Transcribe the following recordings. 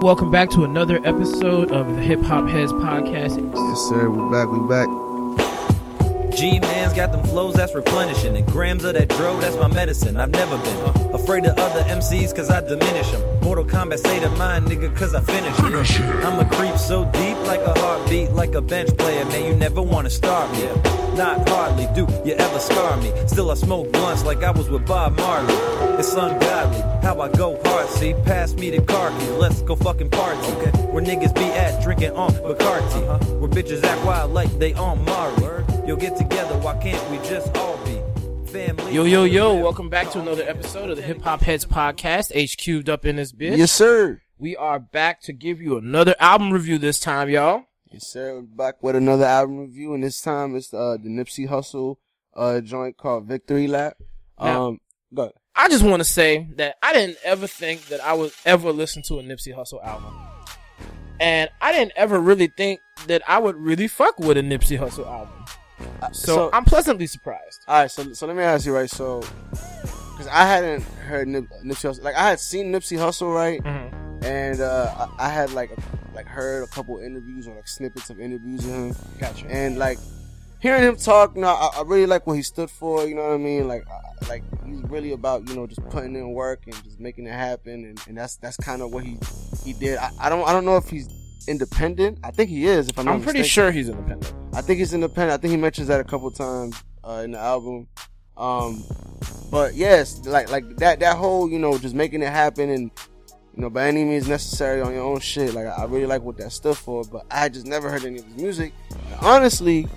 Welcome back to another episode of the Hip Hop Heads Podcast. Yes, sir. We're back. We're back. G man's got them flows that's replenishing, and grams of that dro that's my medicine. I've never been uh, afraid of other MCs cause I diminish them. Mortal Kombat say to mine, nigga, cause I finish it. I'm a creep so deep like a heartbeat, like a bench player, man. You never wanna start me. Not hardly do you ever scar me. Still I smoke blunts like I was with Bob Marley. It's ungodly how I go hard. See, pass me the car keys, let's go fucking party. Okay. Where niggas be at drinking on Bacardi. Where bitches act wild like they on Mari. You'll get together, why can't we just all be family? Yo, yo, yo, welcome back to another episode of the Hip Hop Heads Podcast. HQ'd up in this bitch. Yes, sir. We are back to give you another album review this time, y'all. Yes, sir. We're back with another album review, and this time it's uh, the Nipsey Hussle uh, joint called Victory Lap. Now- Um, go ahead. I just want to say that I didn't ever think that I would ever listen to a Nipsey Hussle album. And I didn't ever really think that I would really fuck with a Nipsey Hussle album. So, so- I'm pleasantly surprised. All right, so so let me ask you, right? So, because I hadn't heard Nip, Nipsey Hussle, like I had seen Nipsey Hussle, right? Mhm. And uh, I, I had like like heard a couple interviews or like snippets of interviews of him, Gotcha. and like hearing him talk, you know, I, I really like what he stood for. You know what I mean? Like I, like he's really about you know just putting in work and just making it happen, and, and that's that's kind of what he he did. I, I don't I don't know if he's independent. I think he is. If I'm, not I'm pretty mistaken. sure he's independent. I think he's independent. I think he mentions that a couple times uh, in the album. Um, but yes, like like that that whole you know just making it happen and you know by any means necessary on your own shit. Like I really like what that stood for. But I just never heard any of his music. And honestly,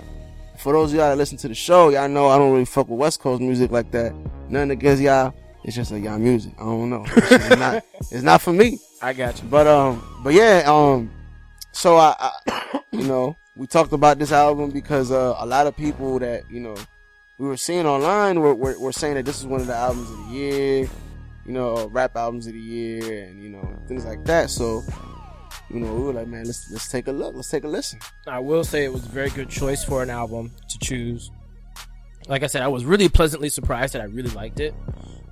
for those of y'all that listen to the show, y'all know I don't really fuck with West Coast music like that. Nothing against y'all. It's just like y'all music. I don't know. It's not. It's not for me. I got you. But um, but yeah, um, so I, I you know, we talked about this album because uh, a lot of people that you know we were seeing online were, were were saying that this is one of the albums of the year, you know, rap albums of the year, and you know things like that. So. You know, we were like, man, let's let's take a look, let's take a listen. I will say it was a very good choice for an album to choose. Like I said, I was really pleasantly surprised that I really liked it.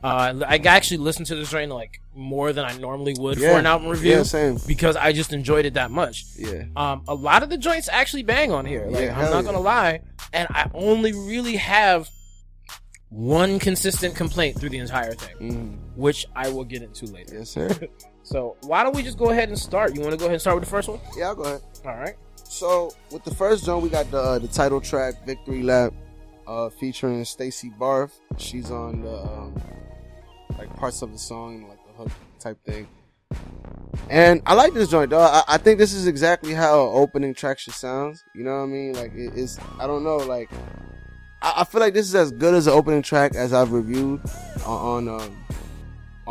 Uh, I actually listened to this joint like more than I normally would Yeah. for an album review Yeah, same. because I just enjoyed it that much. Yeah, Um, a lot of the joints actually bang on here. Like Yeah, I'm not yeah. gonna lie, and I only really have one consistent complaint through the entire thing, mm, which I will get into later. yes, sir. So why don't we just go ahead and start? You want to go ahead and start with the first one? yeah, I'll go ahead. All right. So with the first joint, we got the uh, the title track "Victory Lap," uh, featuring Stacy Barthe. She's on the um, like parts of the song, like the hook type thing. And I like this joint, dog. I, I think this is exactly how an opening track should sound. You know what I mean? Like it, it's I don't know, like I, I feel like this is as good as an opening track as I've reviewed on, on um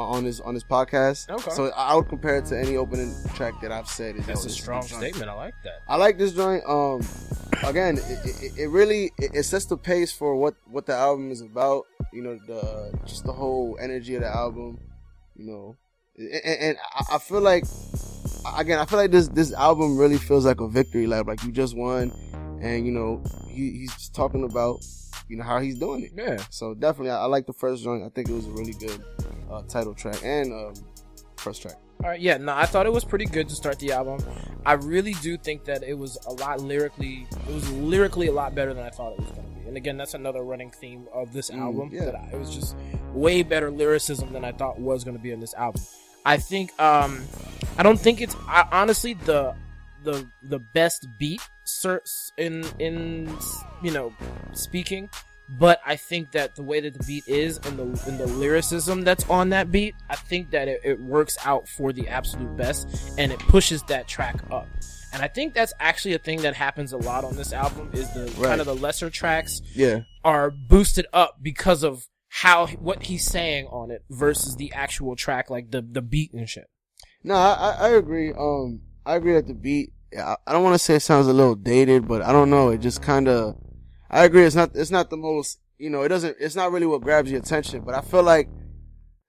on his on this podcast. Okay. So I would compare it to any opening track that I've said. Is That's oh, a strong statement. I like that. I like this joint. Um, again, it, it, it really it, it sets the pace for what what the album is about. You know, the just the whole energy of the album. You know, and, and I- I feel like again, I feel like this this album really feels like a victory lap. Like you just won, and you know he, he's just talking about you know how he's doing it. Yeah. So definitely, I, I like the first joint. I think it was a really good uh, title track and um, first track. All right, yeah, no, I thought it was pretty good to start the album. I really do think that it was a lot lyrically, it was lyrically a lot better than I thought it was going to be. And again, that's another running theme of this Mm, album. yeah. That I, it was just way better lyricism than I thought was going to be in this album. I think, um, I don't think it's I, honestly the the the best beat in in you know speaking but I think that the way that the beat is and the and the lyricism that's on that beat, I think that it, it works out for the absolute best and it pushes that track up. And I think that's actually a thing that happens a lot on this album is the Right. kind of the lesser tracks Yeah, are boosted up because of how what he's saying on it versus the actual track like the the beat and shit. No, I, I I agree. Um, I agree that the beat. I, I don't want to say it sounds a little dated, but I don't know. It just kind of. I agree. It's not. It's not the most. You know, it doesn't. It's not really what grabs your attention. But I feel like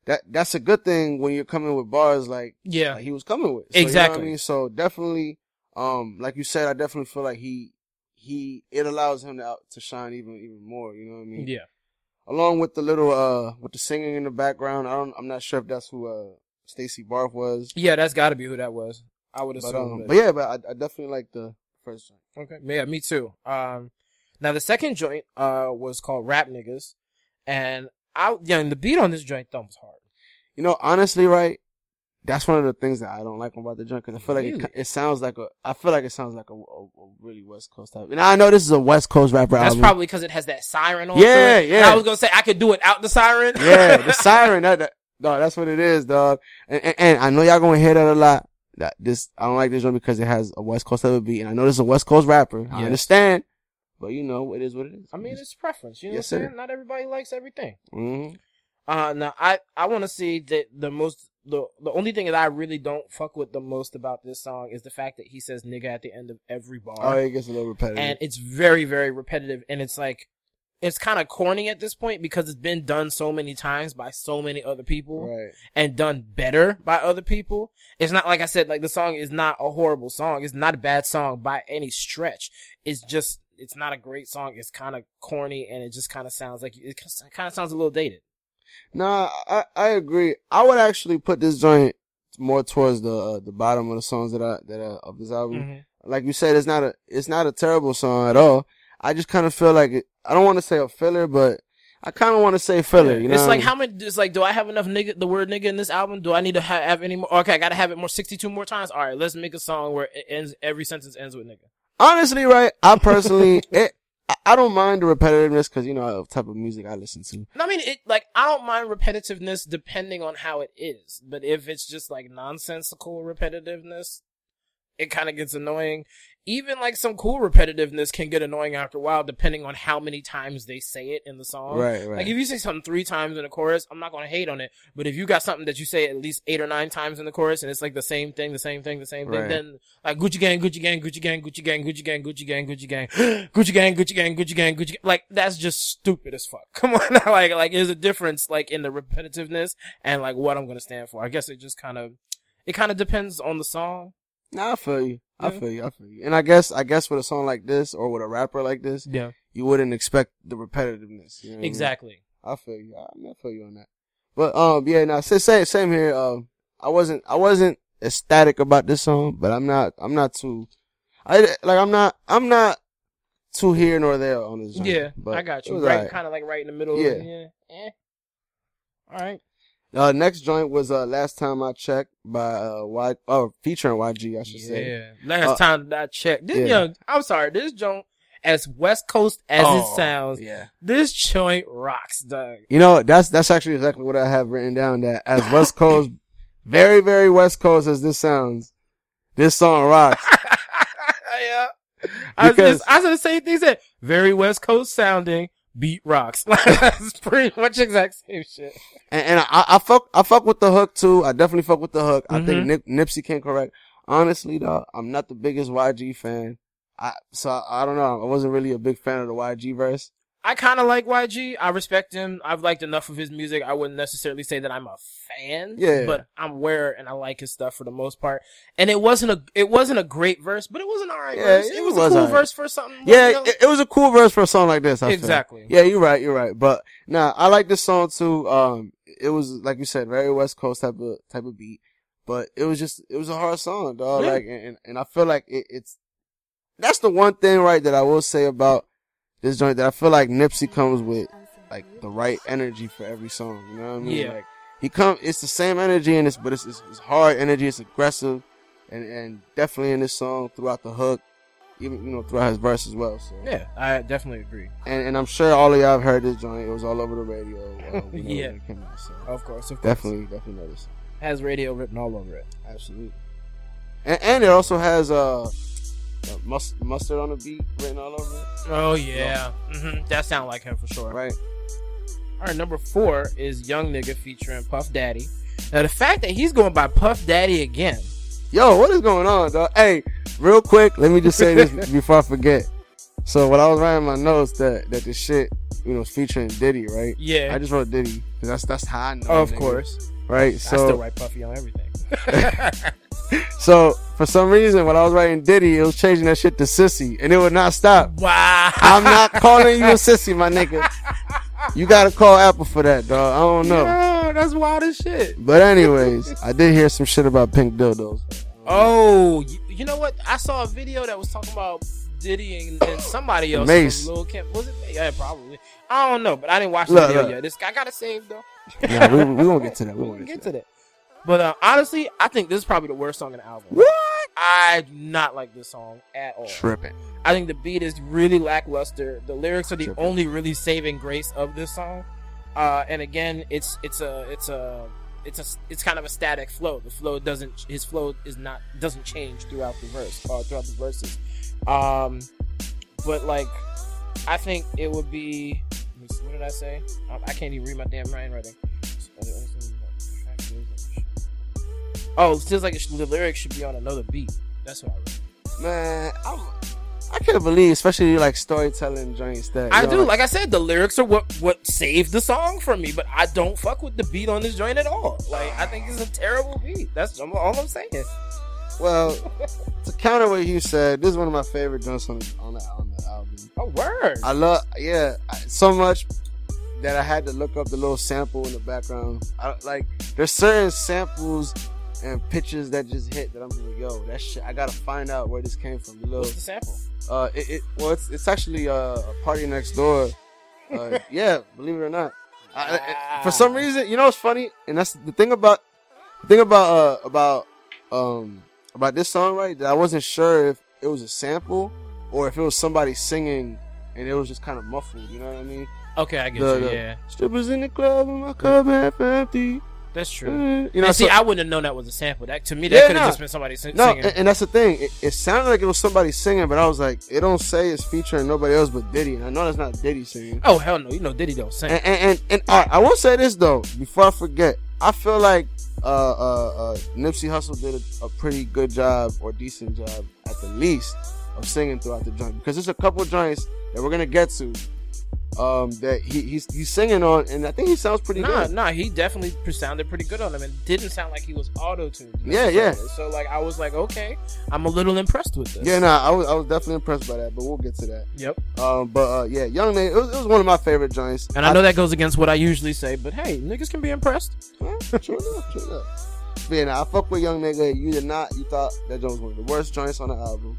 that that's a good thing when you're coming with bars like, Yeah. like he was coming with. So, you know what Exactly. I mean, so definitely. Um, like you said, I definitely feel like he he it allows him to out to shine even even more. You know what I mean? Yeah. Along with the little uh with the singing in the background. I don't. I'm not sure if that's who uh Stacy Barthe was. Yeah, that's got to be who that was. I would But, assume. um, but- but yeah, but I, I definitely like the first joint. Okay. Yeah, me too. Um, now the second joint, uh, was called Rap Niggas. And I, yeah, and the beat on this joint was hard. You know, honestly, right? That's one of the things that I don't like about the joint because I feel like Really? it, it sounds like a. I feel like it sounds like a, a, a really West Coast type. And I know this is a West Coast rapper That's album. probably because it has that siren on Yeah, it. yeah. And I was gonna say I could do it out the siren. yeah, the siren. That, that, no, that's what it is, dog. And, and, and I know y'all gonna hear that a lot. That this, I don't like this joint because it has a West Coast type of beat, and I know this is a West Coast rapper. I understand, but you know, it is what it is. I mean, it's preference. You know Yes, what I'm sir. saying? Not everybody likes everything. hmm Uh, now I, I want to see that the most, the, the only thing that I really don't fuck with the most about this song is the fact that he says nigga at the end of every bar. Oh, it gets a little repetitive. and it's very, very repetitive. And it's like, it's kind of corny at this point because it's been done so many times by so many other people right. and done better by other people. It's not like I said, like the song is not a horrible song. It's not a bad song by any stretch. It's just, it's not a great song. It's kind of corny and it just kind of sounds like, it kind of sounds a little dated. Nah, I, I agree. I would actually put this joint more towards the uh, the bottom of the songs that I that I, of this album. Mm-hmm. Like you said, it's not a it's not a terrible song at all. I just kind of feel like it, I don't want to say a filler, but I kind of want to say filler. You know, it's I like mean? how many? It's like, do I have enough nigga? The word nigga in this album? Do I need to ha- have any more? Okay, I gotta have it more. Sixty-two more times. All right, let's make a song where it ends. Every sentence ends with nigga. honestly, right? I personally, it, I- I don't mind the repetitiveness because you know the type of music I listen to. I mean, it like I don't mind repetitiveness depending on how it is, but if it's just like nonsensical repetitiveness, it kind of gets annoying. Even like some cool repetitiveness can get annoying after a while, depending on how many times they say it in the song. Right, right. Like if you say something three times in a chorus, I'm not gonna hate on it. But if you got something that you say at least eight or nine times in the chorus and it's like the same thing, the same thing, the same thing, Right. then like Gucci gang, Gucci gang, Gucci gang, Gucci gang, Gucci gang, Gucci gang, Gucci gang, Gucci gang, Gucci gang, Gucci gang, Gucci gang, like that's just stupid as fuck. Come on, now, like like there's a difference like in the repetitiveness and like what I'm gonna stand for. I guess it just kind of it kind of depends on the song. Nah, I feel you. I feel you. I feel you. And I guess, I guess with a song like this or with a rapper like this, Yeah, you wouldn't expect the repetitiveness. You know what I mean? exactly. I feel you. I, I feel you on that. But um, yeah, now same same same here. Um, I wasn't I wasn't ecstatic about this song, but I'm not I'm not too, I like I'm not I'm not too here nor there on this. Song, Yeah, but I got you. Right, kind of like right in the middle. Yeah. yeah. Eh. All right. Uh, next joint was uh last time I checked by uh Y oh featuring YG I should say. Yeah. Last Uh, time that I checked, this yeah. young, I'm sorry, this joint, as West Coast as Oh, it sounds, Yeah. this joint rocks, dog. You know that's that's actually exactly what I have written down. That as West Coast, very very West Coast as this sounds, this song rocks. yeah. I was, Because- just, I was gonna say things that very West Coast sounding beat rocks. That's pretty much exact same shit. And, and I, I fuck, I fuck with the hook too. I definitely fuck with the hook. I Mhm. think Nip, Nipsey can correct. Honestly though, I'm not the biggest YG fan. I, so I, I don't know. I wasn't really a big fan of the YG verse. I kind of like YG. I respect him. I've liked enough of his music. I wouldn't necessarily say that I'm a fan. Yeah. But I'm aware and I like his stuff for the most part. And it wasn't a it wasn't a great verse, but it was an alright Yeah, verse. it It was, was a cool alright. verse for something. Yeah, you know? it, it was a cool verse for a song like this. I feel. exactly. Yeah, you're right. You're right. But nah, I like this song too. Um, it was like you said, very West Coast type of type of beat. But it was just, it was a hard song, dog. Yeah. Like, and and I feel like it, it's that's the one thing, right, that I will say about this joint that I feel like Nipsey comes with like the right energy for every song. You know what I mean? Yeah. Like he come, it's the same energy in this, but it's, it's, it's hard energy. It's aggressive, and and definitely in this song throughout the hook, even you know throughout his verse as well. So Yeah, I definitely agree. and and I'm sure all of y'all have heard this joint. It was all over the radio. Uh, Yeah. when it came out, so Of course, of course. definitely, definitely know this. has radio written all over it. Absolutely. And, and it also has uh, uh mus- mustard on the beat written all over it. Oh yeah, mm-hmm that sound like him for sure. Right. All right, number four is Young Nigga featuring Puff Daddy. Now the fact that he's going by Puff Daddy again. Yo, what is going on, dog? Hey, real quick, let me just say this before I forget. So when I was writing my notes that that the shit, you know, was featuring Diddy, right? Yeah, I just wrote Diddy because that's that's how I know. of nigga, course. right? So I still So write Puffy on everything. so for some reason when I was writing Diddy, it was changing that shit to Sissy, and it would not stop. wow. I'm not calling you a sissy, my nigga. You gotta call Apple for that, dog. I don't know. Lord, that's wild as shit. But anyways, I did hear some shit about pink dildos. Oh, you, you know what? I saw a video that was talking about Diddy and, and somebody else. Mase. Lil Kim. Was it? Yeah, probably. I don't know, but I didn't watch the video look. yet. This guy got it saved though. Nah, we, we won't get to that. We won't get get to to that. But uh, honestly, I think this is probably the worst song in the album. What? I do not like this song at all. Tripping. I think the beat is really lackluster. The lyrics are the Tripping. only really saving grace of this song. Uh, and again, it's it's a it's a it's a it's kind of a static flow. The flow doesn't his flow is not doesn't change throughout the verse or throughout the verses. Um, but like, I think it would be. let me see, What did I say? I, I can't even read my damn handwriting. Oh, it feels like it should, the lyrics should be on another beat. That's what I wrote. Man, I'm, I can't believe, especially like storytelling joints that I do. Like I said, the lyrics are what what saved the song for me, but I don't fuck with the beat on this joint at all. Like I think it's a terrible beat. That's all I'm saying. Well, to counter what you said, this is one of my favorite joints on the, on the, on the album. A oh, word. I love, yeah, so much that I had to look up the little sample in the background. I, like, there's certain samples and pictures that just hit that I'm like, yo, that shit. I gotta find out where this came from. Little, What's the sample? uh, it, it well, it's, it's actually uh, a PARTYNEXTDOOR. Uh, yeah, believe it or not. I, I- for some reason, you know what's funny, and that's the thing about the thing about uh about um about this song, right? That I wasn't sure if it was a sample or if it was somebody singing and it was just kind of muffled. You know what I mean? Okay, I get The- you. the- Yeah, Strippers in the club and my cup half empty. That's true. Uh, You know, and see, so- I wouldn't have known that was a sample. That to me, that Yeah, could have no. just been somebody sing- no, singing. and, and that's the thing. It, it sounded like it was somebody singing, but I was like, it don't say it's featuring nobody else but Diddy, and I know that's not Diddy singing. oh hell no, you know Diddy don't sing. And and and, right, I won't say this though, before I forget, I feel like uh, uh, uh, Nipsey Hussle did a, a pretty good job or decent job at the least of singing throughout the joint because there's a couple joints that we're gonna get to um, that he, he's he's singing on, and I think he sounds pretty Nah, good. nah, he definitely sounded pretty good on him, and didn't sound like he was auto tuned. Yeah, yeah. So like, I was like, okay, I'm a little impressed with this. Yeah, nah, I was I was definitely impressed by that, but we'll get to that. Yep. Um, but uh, yeah, Young Nigga, it was, it was one of my favorite joints. And I know that goes against what I usually say, but hey, niggas can be impressed. Well, true enough, true enough. But yeah, nah, I fuck with Young Nigga. You did not. You thought that joint was one of the worst joints on the album.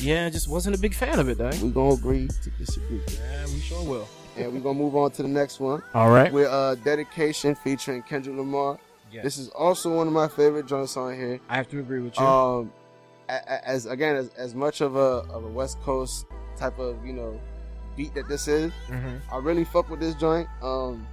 Yeah, I just wasn't a big fan of it, though. We're gonna agree to disagree, Yeah, we sure will. and we're gonna move on to the next one All right. with uh, "Dedication" featuring Kendrick Lamar. Yes. This is also one of my favorite joints on here. I have to agree with you. Um, a- a- as again, as, as much of a of a West Coast type of you know beat that this is, hmm I really fuck with this joint. Um,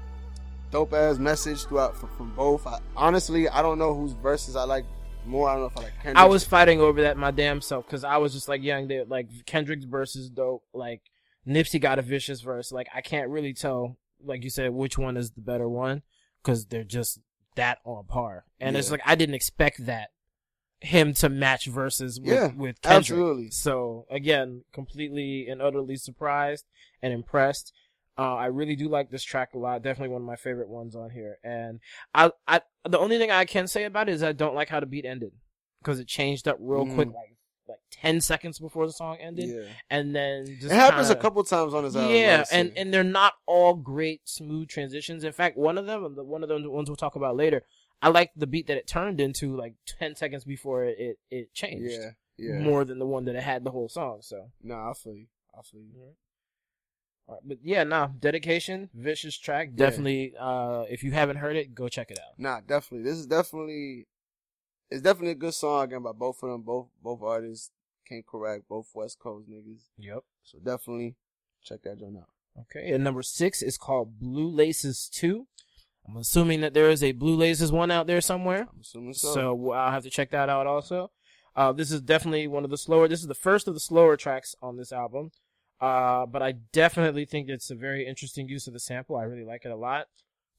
dope ass message throughout from, from both. I, honestly, I don't know whose verses I like more. I don't know if I like Kendrick. I was fighting over that my damn self because I was just like, young, they like Kendrick's verse is dope. Like Nipsey got a vicious verse. Like I can't really tell, like you said, which one is the better one because they're just that on par. And it's like I didn't expect that him to match verses with, Yeah, with Kendrick. absolutely. So again, completely and utterly surprised and impressed. Uh, I really do like this track a lot. Definitely one of my favorite ones on here. And I, I, the only thing I can say about it is I don't like how the beat ended because it changed up real Mm. quick, like like ten seconds before the song ended, Yeah. and then just It happens kinda- a couple times on his album. yeah, and and they're not all great smooth transitions. In fact, one of them, the one of the ones we'll talk about later, I like the beat that it turned into like ten seconds before it it, it changed. yeah, yeah. More than the one that it had the whole song. So, Nah, I feel you. I feel you. All right, but yeah, nah, dedication, vicious track. Yeah. Definitely, uh, if you haven't heard it, go check it out. Nah, definitely. This is definitely, it's definitely a good song again by both of them. Both both artists came correct. Both West Coast niggas. Yep. So definitely check that joint out. Okay, and number six is called Blue Laces Two. I'm assuming that there is a Blue Laces one out there somewhere. I'm assuming so. So I'll have to check that out also. Uh, this is definitely one of the slower. This is the first of the slower tracks on this album. Uh, but I definitely think it's a very interesting use of the sample. I really like it a lot.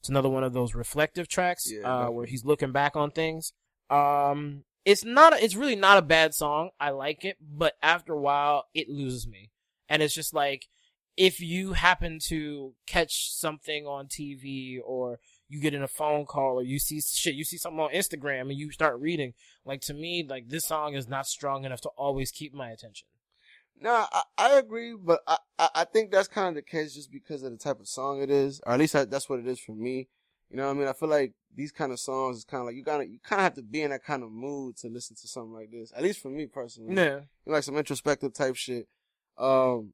It's another one of those reflective tracks, Yeah, uh, where he's looking back on things. Um, it's not, it's really not a bad song. I like it, but after a while, it loses me. And it's just like, if you happen to catch something on TV or you get in a phone call or you see shit, you see something on Instagram and you start reading, like to me, like this song is not strong enough to always keep my attention. Nah, I, I agree, but I, I, I think that's kind of the case just because of the type of song it is, or at least that, that's what it is for me. You know what I mean? I feel like these kind of songs is kind of like you gotta you kind of have to be in that kind of mood to listen to something like this. At least for me personally, Yeah. like some introspective type shit. Um,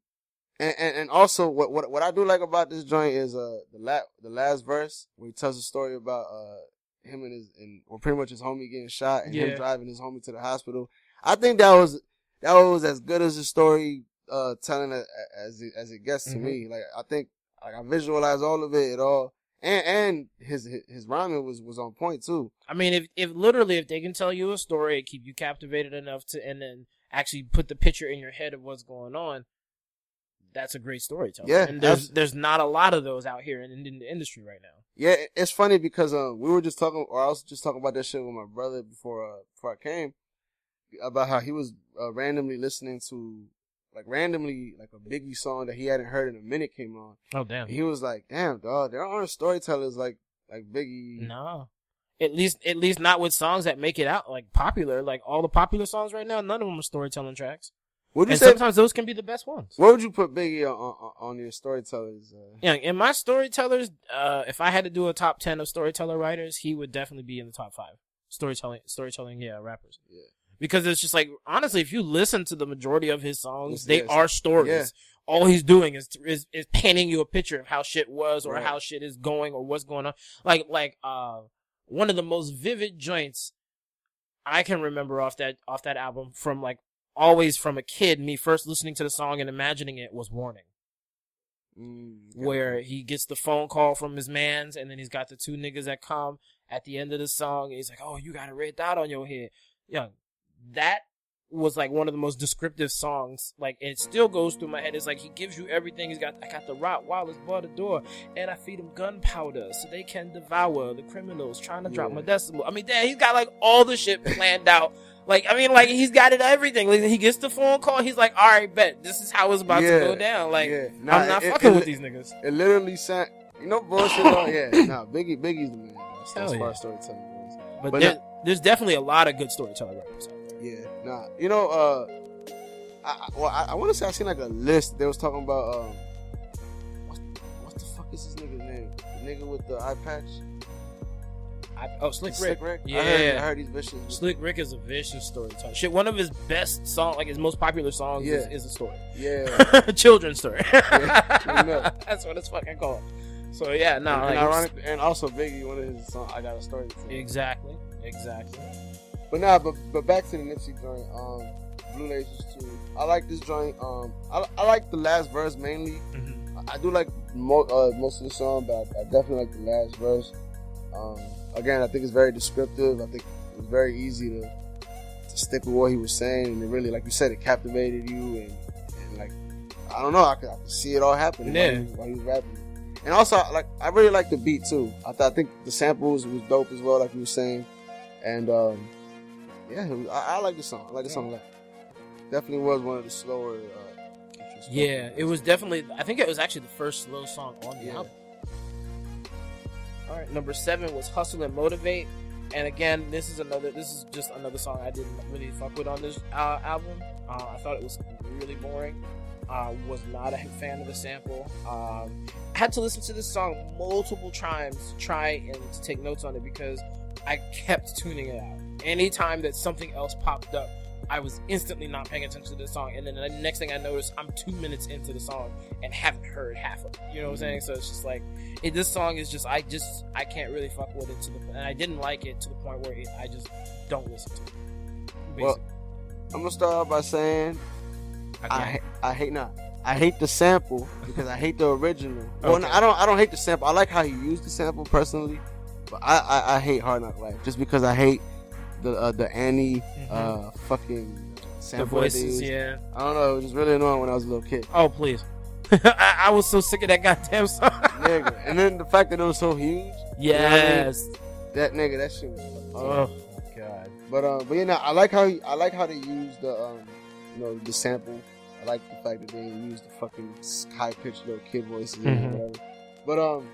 and, and, and also what, what what I do like about this joint is uh the la- the last verse where he tells a story about uh him and his and or pretty much his homie getting shot and Yeah. him driving his homie to the hospital. I think that was that was as good as a story uh telling as it, as it gets to Mhm. me. Like I think like I visualize all of it at all. And and his his, rhyming was was on point too. I mean, if if literally if they can tell you a story and keep you captivated enough to, and then actually put the picture in your head of what's going on, that's a great storytelling. Yeah, and there's there's not a lot of those out here in, in the industry right now. Yeah, it's funny because um we were just talking, or I was just talking about that shit with my brother before uh, before I came about how he was uh, randomly listening to like randomly like a Biggie song that he hadn't heard in a minute came on. Oh damn! He was like, "Damn, dog, there aren't storytellers like like Biggie." No, at least at least not with songs that make it out like popular. Like all the popular songs right now, none of them are storytelling tracks. Would you And say? sometimes those can be the best ones. What would you put Biggie on on, on your storytellers? Uh, Yeah, in my storytellers, uh, if I had to do a top ten of storyteller writers, he would definitely be in the top five. Storytelling, storytelling, yeah, rappers. Yeah. Because it's just like honestly, if you listen to the majority of his songs, they yes. are stories. Yeah. All he's doing is, is is painting you a picture of how shit was or Right. how shit is going or what's going on. Like like uh, one of the most vivid joints I can remember off that off that album from like always from a kid. Me first listening to the song and imagining it was "Warning." mm, where he gets the phone call from his mans, and then he's got the two niggas that come at the end of the song. And he's like, "Oh, you got a red dot on your head." Yeah, that was like one of the most descriptive songs. Like it still goes through my head. It's like he gives you everything. He's got I got the Rottweilers bar the door, and I feed them gunpowder so they can devour the criminals trying to drop my decimal. I mean, damn, he's got like all the shit planned out. Like I mean, like he's got it everything. Like he gets the phone call, he's like, "All right, bet this is how it's about Yeah. to go down." Like Yeah. Nah, I'm not it- fucking it- with these niggas. It literally sound, you know, bullshit. though? yeah, nah, Biggie, Biggie's the man. As far yeah. storytelling. But, But there, there's definitely a lot of good storytelling rappers. Yeah, nah. You know, uh, I, I- well, I, I want to say I seen like a list. They was talking about um, what, what the fuck is this nigga's name? The nigga with the eye patch. I, oh, Slick Rick. Slick Rick. Yeah. I heard, I heard he's vicious. Slick Rick is a vicious storyteller. Shit, one of his best song, like his most popular songs, is, Yeah. is a story, Yeah. children's story. Yeah, you know. That's what it's fucking called. So yeah, no, and, like, and ironic, and also Biggie, one of his songs. I got a story. To tell. exactly, exactly. But nah, but but back to the Nipsey joint. Um, Blue Laces too. I like this joint. Um, I, I like the last verse mainly. Mhm. I- I do like mo- uh, most of the song, but I, I definitely like the last verse. Um, again, I think it's very descriptive. I think it's very easy to to stick with what he was saying, and it really, like you said, it captivated you, and, and like I don't know, I could, I could see it all happening Yeah. while, he, while he was rapping. And also, like I really like the beat too. I, th- I think the samples was dope as well, like you were saying, and um, yeah, I, I like the song. I like the song a lot. Definitely was one of the slower. Uh, Yeah, it was definitely. I think it was actually the first slow song on the Yeah. album. All right, number seven was "Hustle and Motivate," and again, this is another. This is just another song I didn't really fuck with on this uh, album. Uh, I thought it was really boring. Uh, was not a fan of the sample. Um, I had to listen to this song multiple times to try and to take notes on it because I kept tuning it out. Anytime that something else popped up, I was instantly not paying attention to the song, and then the next thing I noticed, I'm two minutes into the song and haven't heard half of it. You know what I'm saying? So it's just like it, this song is just I just I can't really fuck with it to the and I didn't like it to the point where it, I just don't listen to it. Well, I'm gonna start off by saying I. I hate not. I hate the sample because I hate the original. Well, Okay. I don't. I don't hate the sample. I like how he used the sample personally, but I I, I hate Hard Knock Life just because I hate the uh, the Annie uh fucking Mm-hmm. the sample. that they voices, yeah. I don't know. It was just really annoying when I was a little kid. Oh please, I, I was so sick of that goddamn song. nigga. And then the fact that it was so huge. yes. That nigga. That shit was. Oh my god. But um, but you know, I like how he, I like how they use the um, you know, the sample. I like the fact that they use the fucking high pitched little kid voices Mhm. or whatever. But um,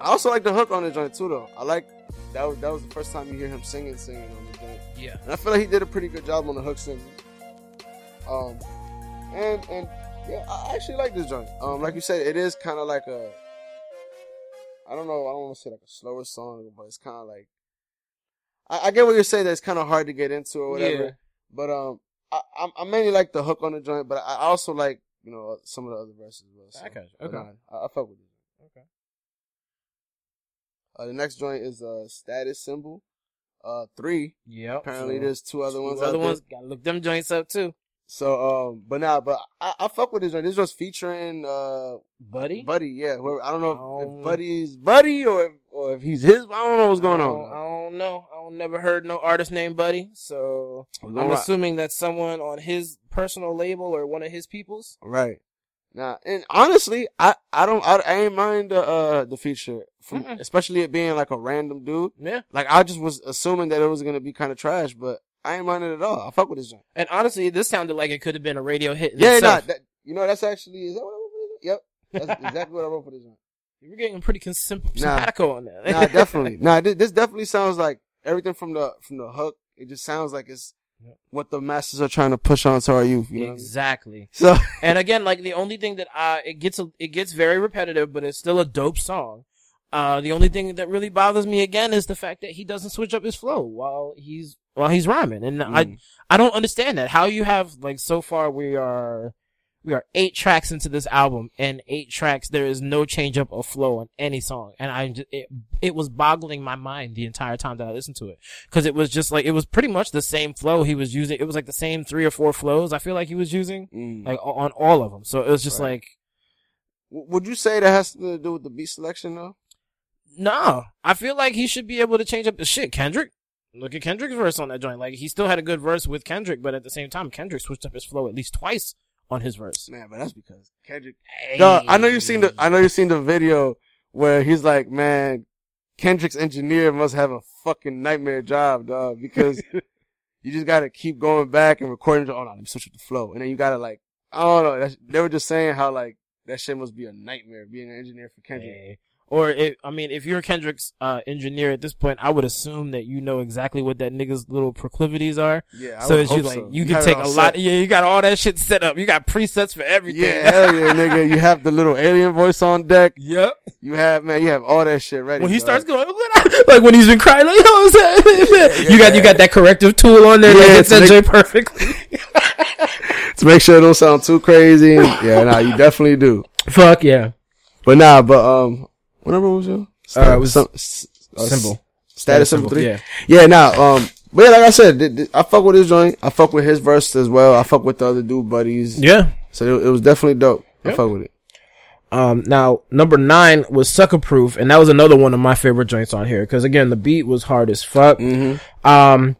I also like the hook on the joint too, though. I like that was that was the first time you hear him singing, singing on the joint, Yeah. and I feel like he did a pretty good job on the hook singing. Um, and and yeah, I actually like this joint. Um, like you said, it is kind of like a I don't know. I don't want to say like a slower song, but it's kind of like I, I get what you're saying. That it's kind of hard to get into or whatever. Yeah. But um, I, I I mainly like the hook on the joint, but I also like you know some of the other verses. As well, so, I got you. Okay. nah, I, I fuck with it. Uh, the next joint is uh status symbol. Uh, three. Yeah. Apparently, there's two other two ones. other out there. ones. Gotta look them joints up too, So um, but nah, but I, I fuck with this joint. This was featuring uh buddy. Buddy. Yeah, whoever, I don't know if, Um, if Buddy's Buddy or if, or if he's his. I don't know what's going I on. I don't know. I don't never heard no artist named Buddy, so I'm gonna assuming that someone on his personal label or one of his people's. Right. Now, and honestly, I, I don't, I, I ain't mind the, uh, the feature from, Mm-mm. especially it being like a random dude. Yeah. Like, I just was assuming that it was gonna be kind of trash, but I ain't mind it at all. I fuck with this joint. And honestly, this sounded like it could have been a radio hit. Yeah, nah, that, you know, that's actually, is that what I wrote for this? Yep. That's exactly what I wrote for this joint. You were getting pretty cons- sim- Nah. simpatico on that. Nah, definitely. Nah, this, this definitely sounds like everything from the, from the hook. It just sounds like it's. What the masters are trying to push onto our youth. You know? I exactly. So, And again, like the only thing that uh it gets a, it gets very repetitive, but it's still a dope song. Uh, the only thing that really bothers me again is the fact that he doesn't switch up his flow while he's while he's rhyming, and I Mm. I don't understand that. How you have like so far we are we are eight tracks into this album, and eight tracks there is no change up of flow on any song, and I it it was boggling my mind the entire time that I listened to it because it was just like it was pretty much the same flow he was using. It was like the same three or four flows I feel like he was using Mm. like on all of them. So it was just Right. like, would you say that has to do with the beat selection though? no, I feel like he should be able to change up the shit. Kendrick, look at Kendrick's verse on that joint. Like he still had a good verse with Kendrick, but at the same time, Kendrick switched up his flow at least twice on his verse. Man, but that's because Kendrick Hey. No, I know you've seen the I know you've seen the video where he's like, man, Kendrick's engineer must have a fucking nightmare job, dog, because you just gotta keep going back and recording. Oh no, let me switch up the flow, and then you gotta like, I don't know. That's, they were just saying how like that shit must be a nightmare being an engineer for Kendrick. Hey. Or it, I mean, if you're Kendrick's uh, engineer at this point, I would assume that you know exactly what that nigga's little proclivities are. Yeah, I so would it's you like so. you can have it take a set. lot. Yeah, you got all that shit set up. You got presets for everything. Yeah, hell yeah, nigga. You have the little alien voice on deck. yep. You have man, you have all that shit ready. when he dog. starts going like when he's been crying like you know what I'm saying you got you got that corrective tool on there Yeah, that hits to that make- perfectly to make sure it don't sound too crazy. yeah, nah, you definitely do. fuck yeah But nah, but um, what number was your? Uh, it was Some- s- uh, symbol. Status symbol three. yeah Yeah, nah, um, but yeah, like I said, th- th- I fuck with his joint. I fuck with his verse as well. I fuck with the other dude buddies. yeah So it, it was definitely dope. I fuck with it. um now number nine was sucker proof and that was another one of my favorite joints on here because again the beat was hard as fuck Mm-hmm. um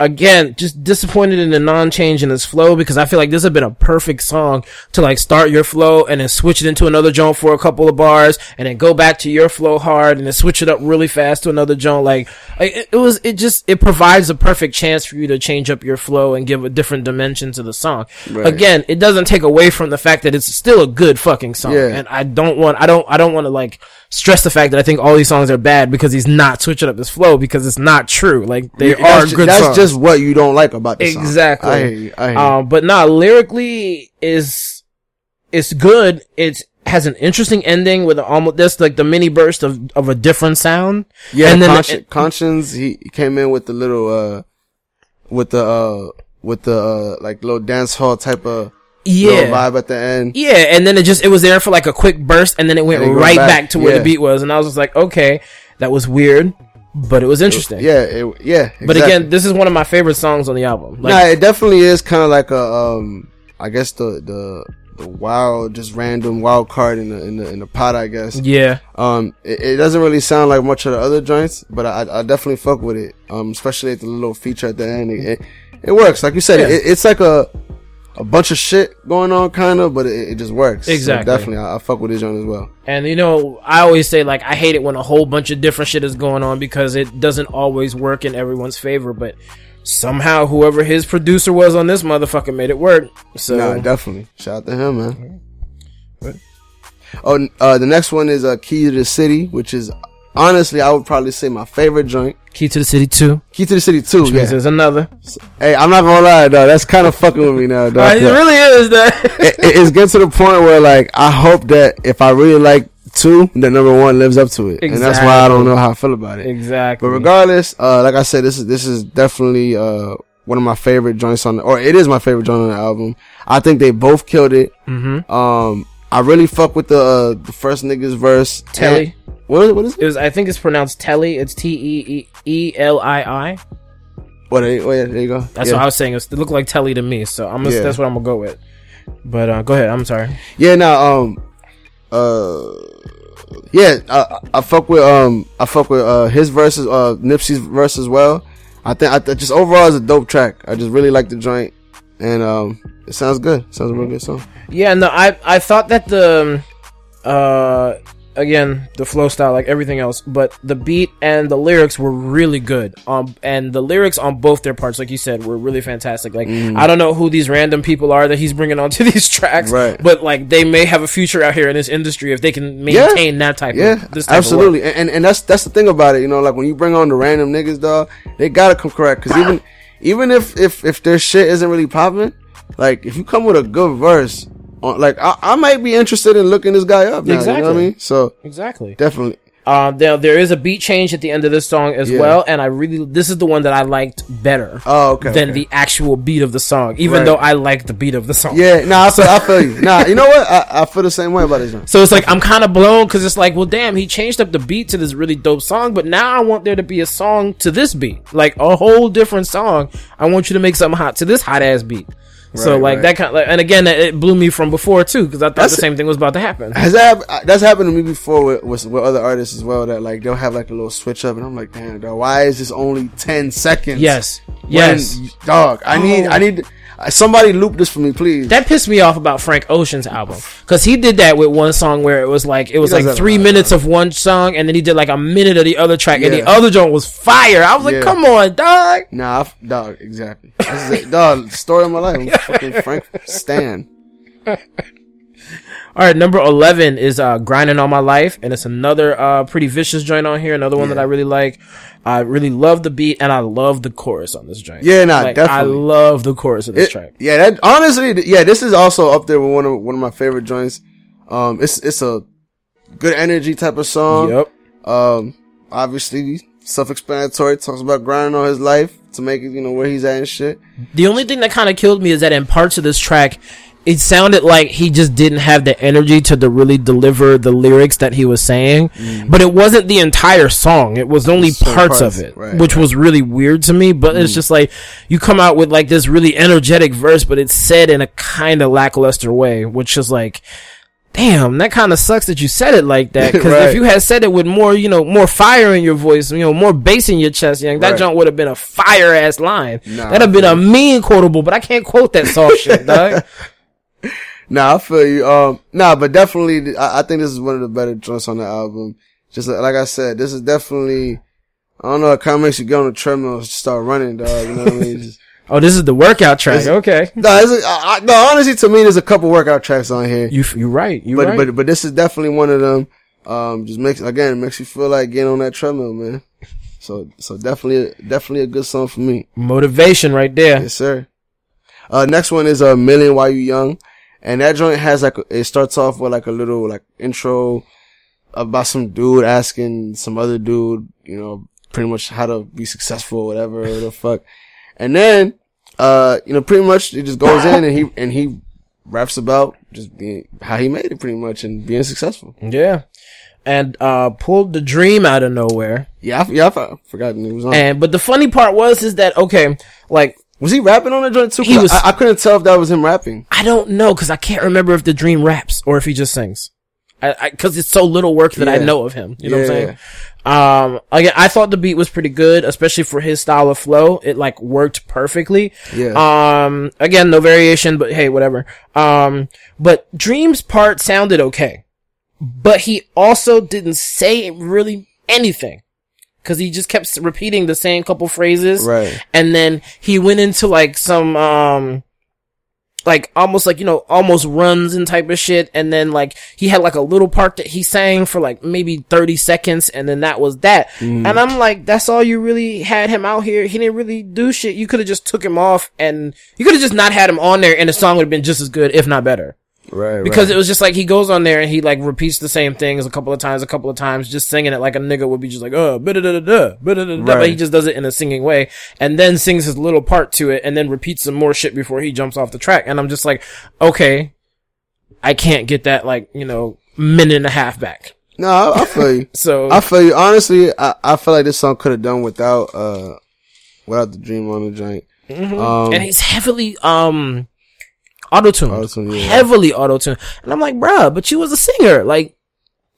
again just disappointed in the non-change in his flow because i feel like this had been a perfect song to like start your flow and then switch it into another joint for a couple of bars and then go back to your flow hard and then switch it up really fast to another joint like, like it, it was it just it provides a perfect chance for you to change up your flow and give a different dimension to the song Right. again it doesn't take away from the fact that it's still a good fucking song Yeah. and i don't want i don't i don't want to like stress the fact that i think all these songs are bad because he's not switching up his flow because it's not true like they Yeah, are that's, good That's songs. just what you don't like about the song. Exactly. I you. I. Um, but nah, lyrically is it's good. It has an interesting ending with almost this like the mini burst of of a different sound. yeah, and then Consci- it- Conscience, he, came in with the little, uh, with the, uh, with the, uh, like little dance hall type of Yeah. vibe at the end. Yeah, and then it just it was there for like a quick burst, and then it went it right back. back, to where Yeah. the beat was, and I was just like, okay, that was weird, but it was interesting. Yeah, it, yeah. But again, this is one of my favorite songs on the album. Like, nah, it definitely is kind of like a, um, I guess the, the, the wild, just random wild card in the, in the, in the pot, I guess. yeah, Um, it, it doesn't really sound like much of the other joints, but I, I definitely fuck with it. Um, especially at the little feature at the end. It, it, it works. Like you said, Yeah. it, it's like a, a bunch of shit going on kind of, but it, it just works. So Exactly. definitely. I, I fuck with this joint as well. And you know, I always say like I hate it when a whole bunch of different shit is going on because it doesn't always work in everyone's favor. But somehow, whoever his producer was on this motherfucker made it work. So Nah, definitely. Shout out to him, man. Oh, uh, the next one is, uh, Key to the City, which is honestly, I would probably say my favorite joint. Key to the City two. Key to the City 2, Which yeah. means there's another. Hey, I'm not gonna lie, though. That's kind of fucking with me now, dog. It really is that. it, it's getting to the point where like I hope that if I really like two, the number one lives up to it, and that's why I don't know how I feel about it. Exactly. But regardless, uh, like I said, this is this is definitely uh one of my favorite joints on the, or it is my favorite joint on the album. I think they both killed it. mm-hmm. Um, I really fuck with the uh, the first nigga's verse. Telly. And- What is, what is it? It was. I think it's pronounced Telly. It's T E E L I I. What? There, oh, yeah, there you go. That's yeah. what I was saying. It's, it looked like Telly to me, so I'm. Gonna, Yeah. That's what I'm gonna go with. But uh, go ahead. I'm sorry. Yeah, now um uh yeah, I, I fuck with um I fuck with uh his verses uh Nipsey's verse as well. I think I th- just overall is a dope track. I just really like the joint and um it sounds good. sounds a real good song. Yeah, no, I I thought that the um, uh again the flow style like everything else, but the beat and the lyrics were really good. Um, and the lyrics on both their parts, like you said, were really fantastic. Like I don't know who these random people are that he's bringing onto these tracks, Right. But like they may have a future out here in this industry if they can maintain that type Yeah, of this type absolutely. And, and and that's that's the thing about it, you know, like when you bring on the random niggas, dog, they gotta come correct. Cause even even if if if their shit isn't really popping, like if you come with a good verse, on, like I, I might be interested in looking this guy up. Now, You know what I Exactly. mean? So exactly. definitely. Um, there there is a beat change at the end of this song as Yeah. well, and I really this is the one that I liked better. Oh, okay. Than okay. the actual beat of the song, even Right. though I like the beat of the song. Yeah, nah, I feel, I feel you. Nah, you know what? I, I feel the same way about this. So it's like I'm kind of blown because it's like, well, damn, he changed up the beat to this really dope song, but now I want there to be a song to this beat, like a whole different song. I want you to make something hot to this hot ass beat. So like right. that kind, like, and again, it blew me from before too because I thought That's- the same thing was about to happen. Has that hap- that's happened to me before with, with with other artists as well? That like they'll have like a little switch up, and I'm like, damn, dog, why is this only ten seconds? Yes, yes. dog. I need Oh. I need uh, somebody loop this for me, please. That pissed me off about Frank Ocean's album because he did that with one song where it was like it was like three minutes of one song and then he did like a minute of the other track and the other joint was fire. I was like, Yeah. come on, dog. nah, I f- dog, exactly. This is it, dog. Story of my life. Fucking Frank Stan. All right, number eleven is uh, "Grinding All My Life," and it's another uh, pretty vicious joint on here. Another one that I really like. I really love the beat and I love the chorus on this joint. Yeah, nah, Like, definitely. I love the chorus of this It- track. yeah, that honestly, yeah, this is also up there with one of one of my favorite joints. Um, it's it's a good energy type of song. Yep. Um, obviously self-explanatory. Talks about grinding on his life to make it, you know, where he's at and shit. The only thing that kind of killed me is that in parts of this track, it sounded like he just didn't have the energy to really deliver the lyrics that he was saying. But it wasn't the entire song; it was only Certain parts, parts, of it, right, which was really weird to me. But it's just like you come out with like this really energetic verse, but it's said in a kind of lackluster way, which is like. Damn, that kind of sucks that you said it like that. Because Right. if you had said it with more, you know, more fire in your voice, you know, more bass in your chest, young, that Right. junk would have been a fire ass line. Nah, That'd have been a mean quotable, but I can't quote that soft shit, dog. Nah, I feel you. Um, nah, but definitely, I, I think this is one of the better joints on the album. Just like, like I said, this is definitely, I don't know, it kind of makes you get on the treadmill and start running, dog. You know what I mean? Just, Oh, this is the workout track. This- okay, no, it's a, I, I, no, honestly, to me, there's a couple workout tracks on here. you you right. You but, right. but, but this is definitely one of them. Um, just makes, again, it makes you feel like getting on that treadmill, man. So, so definitely, definitely a good song for me. Motivation right there. Yes, sir. Uh, next one is a million while you young, and that joint has like it starts off with like a little like intro about some dude asking some other dude, you know, pretty much how to be successful, whatever the fuck, and then uh, you know, pretty much it just goes in and he and he raps about just being how he made it pretty much and being successful. Yeah, and uh, pulled the dream out of nowhere. Yeah, I, yeah, I for- forgot he was on. And but the funny part was is that okay, like was he rapping on the joint too? He was- I, I couldn't tell if that was him rapping. I don't know because I can't remember if the dream raps or if he just sings. I because it's so little work that I know of him. You know what I'm saying? Um, again, I thought the beat was pretty good, especially for his style of flow. It like worked perfectly. Yeah. Um, again, no variation, but hey, whatever. Um, but Dream's part sounded okay, but he also didn't say really anything. Cause he just kept repeating the same couple phrases. Right. And then he went into like some, um, like almost like, you know, almost runs and type of shit. And then like he had like a little part that he sang for like maybe 30 seconds. And then that was that. Mm. And I'm like, that's all you really had him out here. He didn't really do shit. You could have just took him off and you could have just not had him on there and the song would have been just as good, if not better. Right, because right. it was just like he goes on there and he like repeats the same things a couple of times, a couple of times, just singing it like a nigga would be just like, oh, da da but he just does it in a singing way, and then sings his little part to it, and then repeats some more shit before he jumps off the track, and I'm just like, okay, I can't get that like you know minute and a half back. No, I, I feel you. So I feel you. Honestly, I, I feel like this song could have done without uh without the dream on the joint. Um, and he's heavily um auto Auto-tuned, yeah. heavily auto tuned, and I'm like, bruh, but you was a singer, like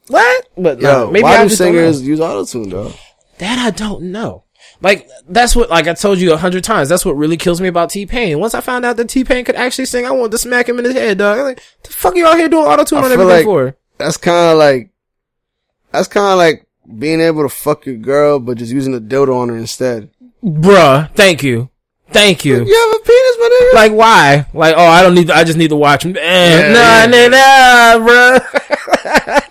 what? But no, maybe why I do just don't know. singers use auto tune though? That I don't know. Like that's what, like I told you a hundred times. That's what really kills me about T Pain. Once I found out that T Pain could actually sing, I wanted to smack him in his head, dog. I'm like, the fuck you out here doing auto tune on everything like- for? That's kind of like that's kind of like being able to fuck your girl, but just using a dildo on her instead. Bruh, thank you, thank you. You have a penis, my nigga. Like why? Like oh, I don't need. To, I just need to watch. Eh, Yeah, nah, yeah. nah, nah, bruh.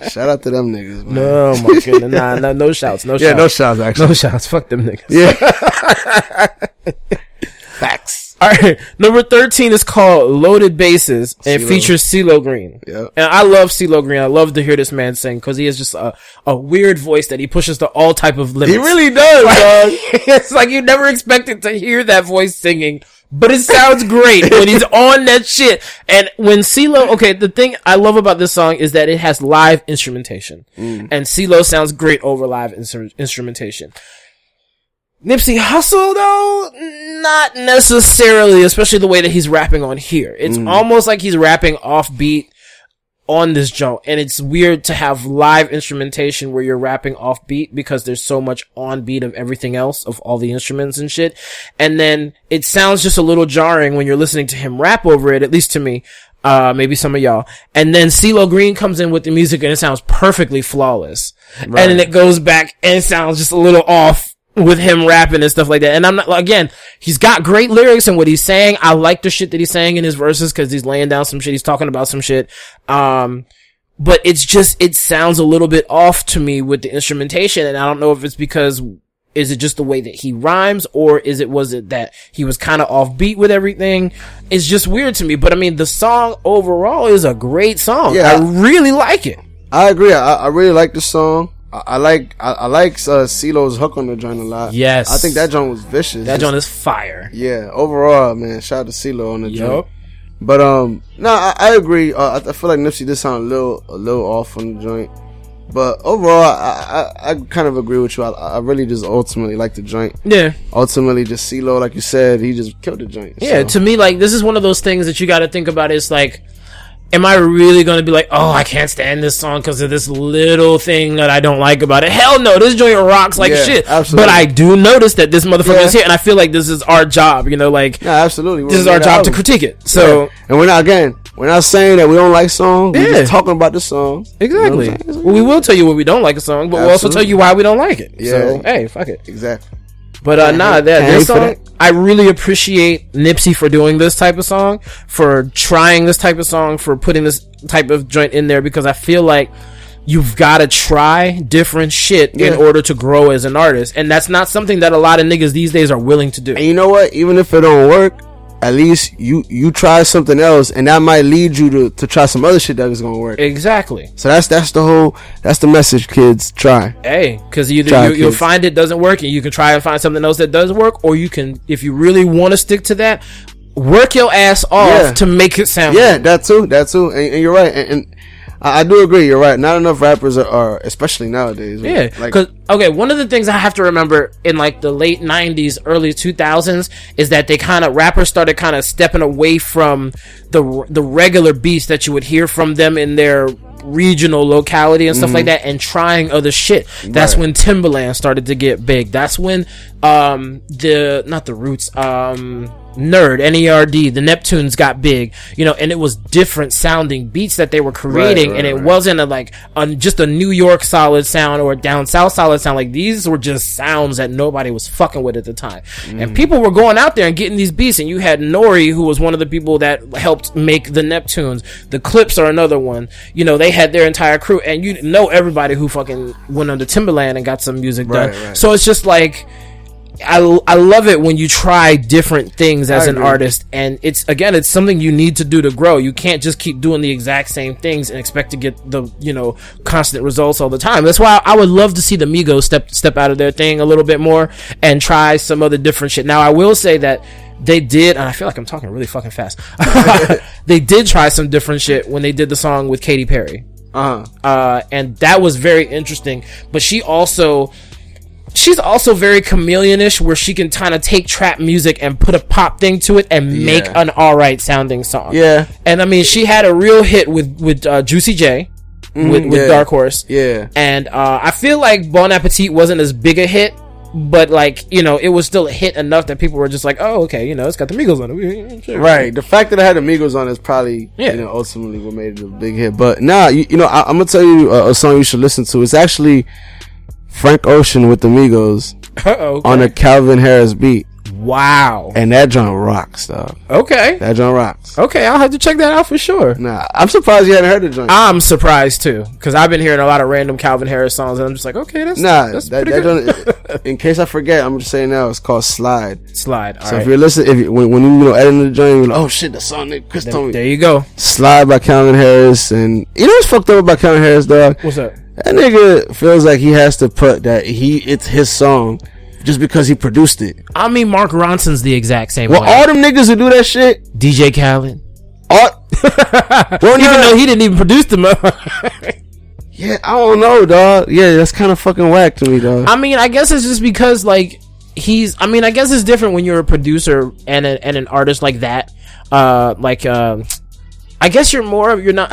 Shout out to them niggas, man. no, my goodness, nah, no, no shouts, no yeah, shouts, no shots actually. no shouts. Fuck them niggas. Yeah, facts. All right, number thirteen is called "Loaded Bases" and CeeLo. features CeeLo Green. Yeah. And I love CeeLo Green. I love to hear this man sing because he has just a, a weird voice that he pushes to all type of limits. He really does, dog. it's like you never expected to hear that voice singing, but it sounds great when he's on that shit. And when CeeLo, okay, the thing I love about this song is that it has live instrumentation, Mm. and CeeLo sounds great over live instru- instrumentation. Nipsey Hussle though, not necessarily, especially the way that he's rapping on here. It's Mm. almost like he's rapping off beat on this joint. And it's weird to have live instrumentation where you're rapping off beat because there's so much on beat of everything else, of all the instruments and shit. And then it sounds just a little jarring when you're listening to him rap over it, at least to me. Uh, maybe some of y'all. And then CeeLo Green comes in with the music and it sounds perfectly flawless. And then it goes back and it sounds just a little off with him rapping and stuff like that. And I'm not, again, he's got great lyrics and what he's saying. I like the shit that he's saying in his verses because he's laying down some shit. He's talking about some shit. Um, but it's just, it sounds a little bit off to me with the instrumentation. And I don't know if it's because, is it just the way that he rhymes or is it, was it that he was kind of off beat with everything? It's just weird to me. But I mean, the song overall is a great song. Yeah. I really like it. I agree. I, I really like the song. I, I like I, I like uh, CeeLo's hook on the joint a lot. Yes. I think that joint was vicious. That joint is fire. Yeah, overall, man, shout out to CeeLo on the Yup. joint. But um, no, I, I agree. Uh, I, I feel like Nipsey did sound a little a little off on the joint. But overall, I, I, I kind of agree with you. I, I really just ultimately like the joint. Yeah. Ultimately, just CeeLo, like you said, he just killed the joint. Yeah, So, to me, like this is one of those things that you got to think about. It's like, am I really going to be like, oh, I can't stand this song because of this little thing that I don't like about it? Hell no, this joint rocks like Yeah, shit. absolutely. But I do notice that this motherfucker Yeah. is here, and I feel like this is our job. You know, like yeah, absolutely. this is our job to critique it. So and we're not again, we're not saying that we don't like songs. We're Yeah. just talking about the song. exactly, You know what I'm saying? well, we will tell you when we don't like a song, but we'll also tell you why we don't like it. So Yeah. hey, fuck it. Exactly. But uh, nah, that this song, that. I really appreciate Nipsey for doing this type of song, for trying this type of song, for putting this type of joint in there because I feel like you've got to try different shit in order to grow as an artist, and that's not something that a lot of niggas these days are willing to do. And you know what? Even if it don't work, at least you you try something else, and that might lead you to, to try some other shit that is gonna work. Exactly. So that's that's the whole that's the message, kids. Try. Hey, because either Try, you, you'll find it doesn't work, and you can try and find something else that does work, or you can, if you really want to stick to that, work your ass off Yeah. to make it sound. Yeah, that too, that too, and, and you're right. And, and I, I do agree. You're right. Not enough rappers are, are especially nowadays. Yeah, like because okay, one of the things I have to remember in like the late '90s, early 2000s is that they kind of rappers started kind of stepping away from the the regular beats that you would hear from them in their regional locality and stuff like that, and trying other shit. That's Mm-hmm. Right. when Timbaland started to get big. That's when um the not the Roots um. Nerd, N-E-R-D, the Neptunes got big, you know, and it was different sounding beats that they were creating, right, and it right. wasn't a like a, just a New York solid sound or a down south solid sound. Like these were just sounds that nobody was fucking with at the time, Mm. and people were going out there and getting these beats. And you had Nori, who was one of the people that helped make the Neptunes. The Clipse are another one. You know, they had their entire crew, and you know everybody who fucking went under Timbaland and got some music Right, done. right. So it's just like I, I love it when you try different things as an artist. And it's again it's something you need to do to grow. You can't just keep doing the exact same things and expect to get the you know constant results all the time. That's why i would love to see the migos step step out of their thing a little bit more and try some other different shit. Now i will say that they did and i feel like i'm talking really fucking fast. They did try some different shit when they did the song with Katy perry. Uh huh. uh, and that was very interesting. But she also, she's also very chameleonish, where she can kind of take trap music and put a pop thing to it and make an all right sounding song. Yeah. and I mean, she had a real hit with with uh, Juicy J, with with Mm-hmm. yeah. Dark Horse, Yeah. and uh, I feel like Bon Appetit wasn't as big a hit. But like you know, it was still a hit enough that people were just like, "Oh, okay, you know, it's got the Migos on it." Sure. Right. The fact that I had Amigos on is probably, Yeah. you know, ultimately what made it a big hit. But nah, you, you know, I, I'm gonna tell you a, a song you should listen to. It's actually Frank Ocean with the Migos Uh-oh, on a Calvin Harris beat, wow. and that joint rocks, dog. Okay. That joint rocks. Okay, I'll have to check that out for sure. Nah, I'm surprised you hadn't heard the joint. I'm surprised too, because I've been hearing a lot of random Calvin Harris songs, and I'm just like, okay, that's Nah, that's that, pretty that good. joint. in case I forget, I'm just saying now. It's called Slide. Slide. All So right. if you're listening, if you, when, when you, you know editing the joint, you're like, oh shit, the song that Chris told me. there you go. Slide by Calvin Harris, and you know what's fucked up about Calvin Harris, dog? What's up? That nigga feels like he has to put that he it's his song just because he produced it. I mean, Mark Ronson's the exact same Well, way. all them niggas who do that shit, DJ Khaled, all, well, even no, though he didn't even produce them. yeah, I don't know, dog. Yeah, that's kind of fucking whack to me, dog. I mean, I guess it's just because like he's. I mean, I guess it's different when you're a producer and a, and an artist like that. Uh, like um, I guess you're more. You're not.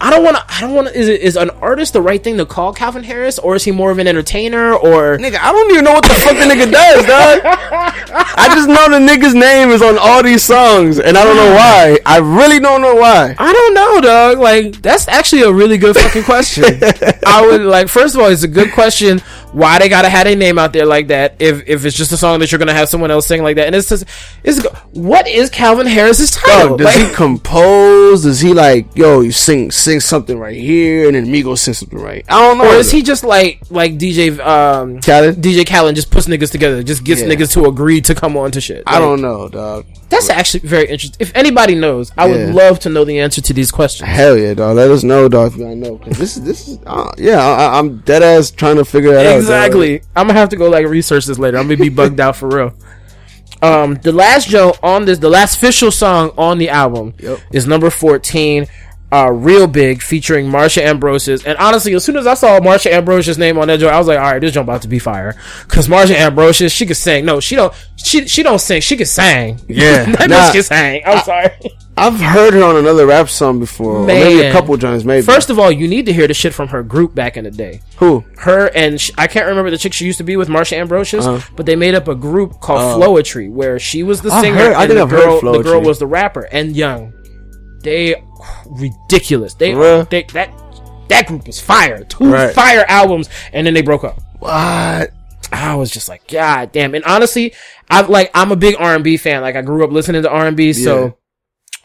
I don't want to. I don't want to. Is it is an artist the right thing to call Calvin Harris, or is he more of an entertainer, or Nigga, I don't even know what the fuck the nigga does, dog. I just know the nigga's name is on all these songs, and I don't know why. I really don't know why. I don't know, dog. Like that's actually a really good fucking question. I would like first of all, it's a good question. Why they gotta have a name out there like that? If if it's just a song that you're gonna have someone else sing like that, and it's just it's what is Calvin Harris's title? Dog, does Like, he compose? Does he like, yo, you sing sing something right here, and then Migos sing something right? I don't know. or is he just like like DJ um? DJ Khaled just puts niggas together, just gets Yeah. niggas to agree to come on to shit? I don't know, dog. That's actually very interesting. If anybody knows, I would love to know the answer to these questions. Hell yeah, dog. Let us know, dog, if you know. This is this is uh, yeah. I, I'm dead ass trying to figure that out. Dog. Exactly. I'm gonna have to go like research this later. I'm gonna be bugged out for real. Um, the last Joe on this, the last official song on the album Yep. is number 14, uh, Real Big, featuring Marsha Ambrosius. And honestly, as soon as I saw Marsha Ambrosius' name on that joint, I was like, all right, this joint about to be fire. Cause Marsha Ambrosius, she could sing. No, she don't, she, she don't sing. She can sing. Yeah. that Nah. bitch can sing. I'm sorry. I've heard her on another rap song before, or maybe a couple joints, maybe. First of all, you need to hear the shit from her group back in the day. who? her and sh- I can't remember the chick she used to be with, Marsha Ambrosius, Uh-huh. but they made up a group called Flowetry where she was the singer heard- I and think I've heard girl, the girl was the rapper. And young, they ridiculous. They, For real? they that that group was fire. Two Right. fire albums, and then they broke up. What? I was just like, God damn. And honestly, I've like I'm a big R and B fan. Like I grew up listening to R and B, so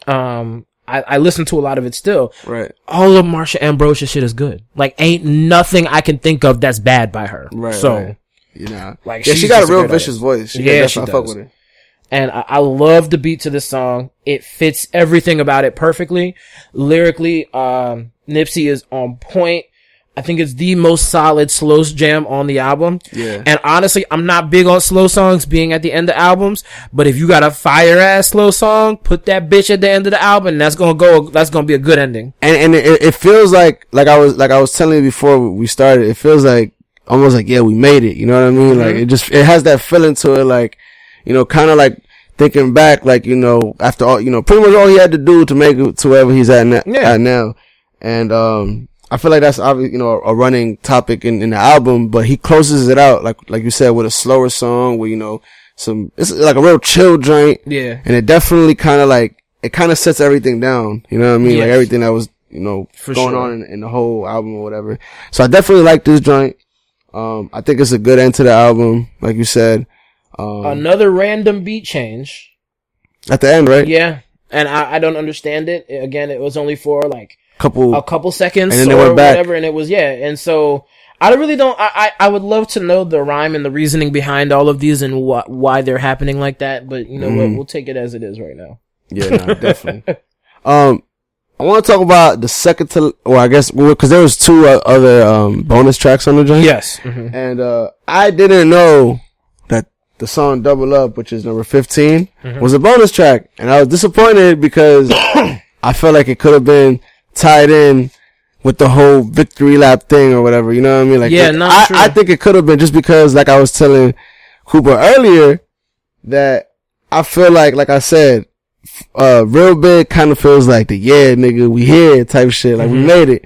um. I, I listen to a lot of it still. Right. All of Marsha Ambrosius shit is good. Like, ain't nothing I can think of that's bad by her. Right. So, right. You know, Like, yeah, she got a real vicious artist. voice. She Yeah, she I fuck does. And I, I love the beat to this song. It fits everything about it perfectly. Lyrically, um, Nipsey is on point. I think it's the most solid slow jam on the album. Yeah. And honestly, I'm not big on slow songs being at the end of albums, but if you got a fire ass slow song, put that bitch at the end of the album, and that's gonna go, that's gonna be a good ending. and and it, it feels like like I was like I was telling you before we started. It feels like almost like yeah, we made it. You know what I mean? Like Mm-hmm. it just it has that feeling to it. Like you know, kind of like thinking back, like you know, after all, you know, pretty much all he had to do to make it to wherever he's at, na- Yeah. at now. And um, I feel like that's obviously you know a running topic in, in the album, but he closes it out like like you said with a slower song where you know some it's like a real chill joint Yeah. and it definitely kind of like it kind of sets everything down. You know what I mean? Like everything that was you know For going sure. on in, in the whole album or whatever. So I definitely like this joint. Um, I think it's a good end to the album, like you said. Um, Another random beat change. at the end, right? Yeah. And I, I don't understand it. Again, it was only for like a Couple. a couple seconds And then they or went back. whatever, and it was yeah. And so I really don't. I, I I would love to know the rhyme and the reasoning behind all of these and wh- why they're happening like that. But you know what? Mhm. We'll take it as it is right now. Yeah, no, definitely. Um, I want to talk about the second to, well, I guess, because there was two uh, other um bonus tracks on the joint. Yes. hmm And uh, I didn't know the song Double Up, which is number 15, Mm-hmm. was a bonus track. And I was disappointed because I felt like it could have been tied in with the whole victory lap thing or whatever. You know what I mean? Like, Yeah, it- no, I, true. I think it could have been just because, like I was telling Cooper earlier, that I feel like, like I said, uh, real big kind of feels like the yeah, nigga, we here type shit. Like we Mhm. made it.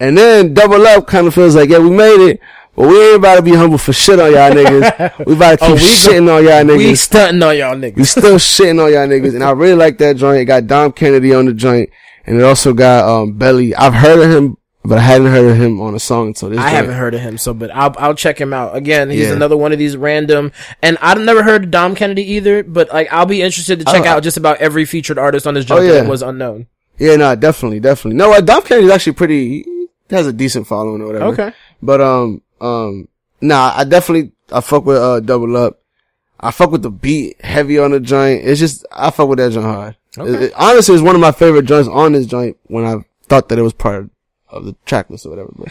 And then double up kind of feels like, yeah, we made it, but we ain't about to be humble for shit on y'all niggas. We about to keep Oh, we go- shitting on y'all niggas. We stunting on y'all niggas. We still shitting on y'all niggas. And I really like that joint. It got Dom Kennedy on the joint. And it also got, um, Belly. I've heard of him, but I hadn't heard of him on a song until this I joint. haven't heard of him, so but I'll I'll check him out again. He's Yeah. another one of these random, and I've never heard of Dom Kennedy either. But like, I'll be interested to check Oh, out just about every featured artist on this joint Oh, yeah. that was unknown. Yeah, no, definitely, definitely. No, uh, Dom Kennedy's actually pretty, he has a decent following or whatever. Okay. But, um, um, nah, I definitely, I fuck with, uh, Double Up. I fuck with the beat heavy on the joint. It's just, I fuck with that joint hard. Okay. It- it- honestly, it's one of my favorite joints on this joint when I thought that it was part of the track list or whatever. But,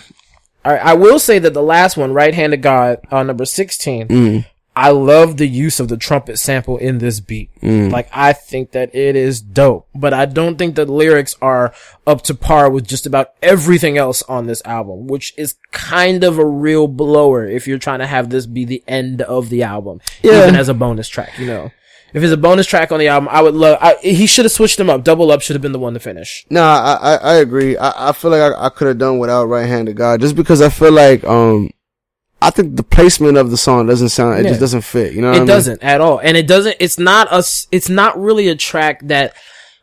All right, I will say that the last one, Right Hand of God, on number 16, mm, I love the use of the trumpet sample in this beat. mm. Like, I think that it is dope, but I don't think the lyrics are up to par with just about everything else on this album, which is kind of a real blower if you're trying to have this be the end of the album, Yeah. even as a bonus track, you know. If it's a bonus track on the album, I would love, I, he should have switched them up. Double Up should have been the one to finish. Nah, I, I, I agree. I, I feel like I, I could have done without right Hand handed God just because I feel like, um, I think the placement of the song doesn't sound, it Yeah. just doesn't fit. You know what I It mean? doesn't at all. And it doesn't, it's not a, it's not really a track that,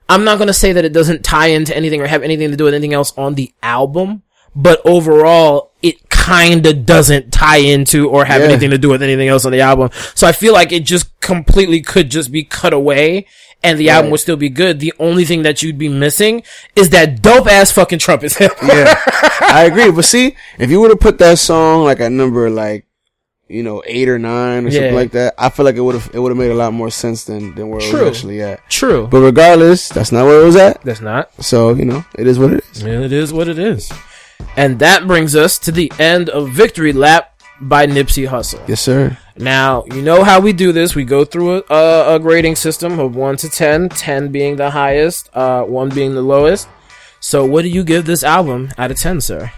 I'm not gonna say that it doesn't tie into anything or have anything to do with anything else on the album, but overall, it kinda doesn't tie into or have Yeah. anything to do with anything else on the album. So I feel like it just completely could just be cut away and the album would still be good. The only thing that you'd be missing is that dope ass fucking trumpet yeah, I agree. But see, if you would have put that song like at number like, you know, eight or nine or something like that, I feel like it would have it would have made a lot more sense than than where it was actually at. True. But regardless, that's not where it was at. That's not. So you know, it is what it is. Yeah, it is what it is. And that brings us to the end of Victory Lap by Nipsey Hussle. Yes, sir. Now, you know how we do this. We go through a, a, grading system of 1 to 10, 10 being the highest, uh, 1 being the lowest. So, what do you give this album out of 10, sir?